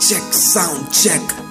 check, sound check.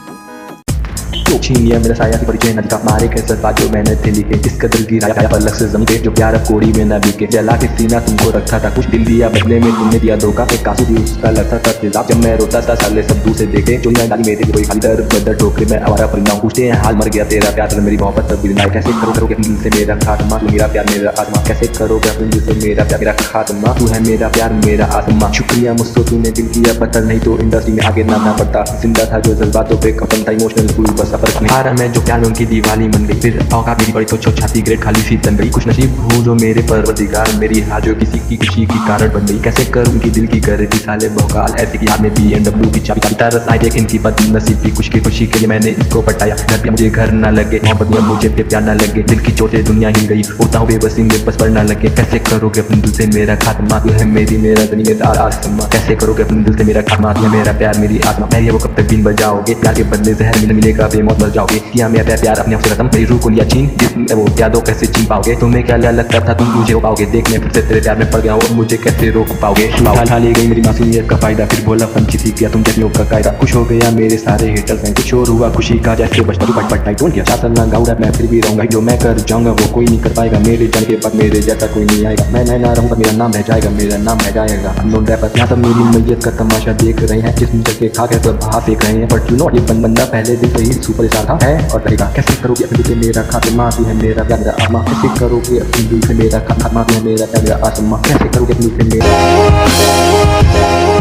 तो छीन लिया मेरा साया की परिचय नदी का मारे के जज्बात जो मैंने थे लिखे इस कदर गिराया पलक से जमी जो प्यार कोड़ी में ना बिके जला के सीना तुमको रखा था, कुछ दिल दिया, बदले में तुमने दिया धोखा। एक कासू भी उसका लगता था, तेजाब। जब मैं रोता था, साले सब दूसरे देखे। चुनिया डाली मेरे कोई खाली बदर ठोकरे में आवारा परिणाम पूछते हैं, हाल मर गया तेरा प्यार मेरी मोहब्बत तब बिना। कैसे करो करोगे दिल से मेरा खात्मा? तू मेरा प्यार, मेरा आत्मा। कैसे करोगे अपने दिल से मेरा प्यार, मेरा खात्मा? तू है मेरा प्यार, मेरा आत्मा। शुक्रिया मुझसे तूने दिल किया पत्थर नहीं तो इंडस्ट्री में आगे नामना पड़ता ज़िंदा था जो जज्बातों पे खत्म था इमोशनल कोई बस फ़र्क नहीं। आ रहा मैं जो प्यार उनकी दीवाली मन गई। फिर औकात मेरी बड़ी तो छो छाती ग्रेड खाली सी तन गई। कुछ नसीब हूँ जो मेरे परवरदिगार। मेरी हार जो किसी की खुशी की कारण बन गई। कैसे कर उनकी दिल की कर दी साले भोकाल ऐसे की याद में बी एम डब्ल्यू की चाबी। तरस आई इनकी बद नसीब की खुश की खुशी के लिए मैंने इसको पटाया। घर पे मुझे घर ना लगे। मोहब्बत मुझे पे प्यार ना लगे। दिल की चोट दुनिया हिल गई। होता हूँ बेबसी में बस पर ना लगे। कैसे करोगे अपने दिल से मेरा खात्मा? तू है मेरी, मेरा गनी मेरा आसमा। कैसे करोगे अपने दिल से मेरा खात्मा? तू है मेरा प्यार, मेरी आत्मा। मैं ये वो कब तक दिन बजाओगे? प्यार के बदले जहर मिल मिलेगा बेमौत मर जाओगे? किया मेरा प्यार अपने से खत्म। मेरी रूह को लिया छीन। जिसमें वो यादों कैसे छीन पाओगे? तुम्हें क्या लगता था तुम मुझे पाओगे? देखने फिर से तेरे प्यार में पड़ गया और मुझे कैसे रोक पाओगे? हाल हाल गई मेरी मासूमियत का फ़ायदा। फिर बोला पंची सीख गया तुम जैसे का कायदा? खुश हो गया मेरे सारे हेटर्स हैं कुछ और हुआ, खुशी का जैसे बचता बट बट आई डोंट चाहता ना गाऊँगा, मैं फिर भी रहूँगा। जो मैं कर जाऊँगा, वो कोई नहीं कर पाएगा। मेरे जाने के बाद मेरे जैसा कोई नहीं आएगा। मैं मैं ना रहूँगा, मेरा नाम रह जाएगा, मेरा नाम रह जाएगा। अननोन रैपर यहाँ सब मेरी मैयत का तमाशा देख रहे हैं। जिस मुझे के खा के सब बाहर फेंक रहे हैं। बट यू नो ये बंदा पहले दिन से ही सुपर स्टार था। है? और रहेगा कैसे करोगे अपनी दिल मेरा खात्मा भी है, मेरा प्यार, मेरा आत्मा। कैसे करोगे अपनी दिल मेरा खात्मा भी है, मेरा प्यार, मेरा आत्मा। कैसे करोगे अपनी दिल मेरा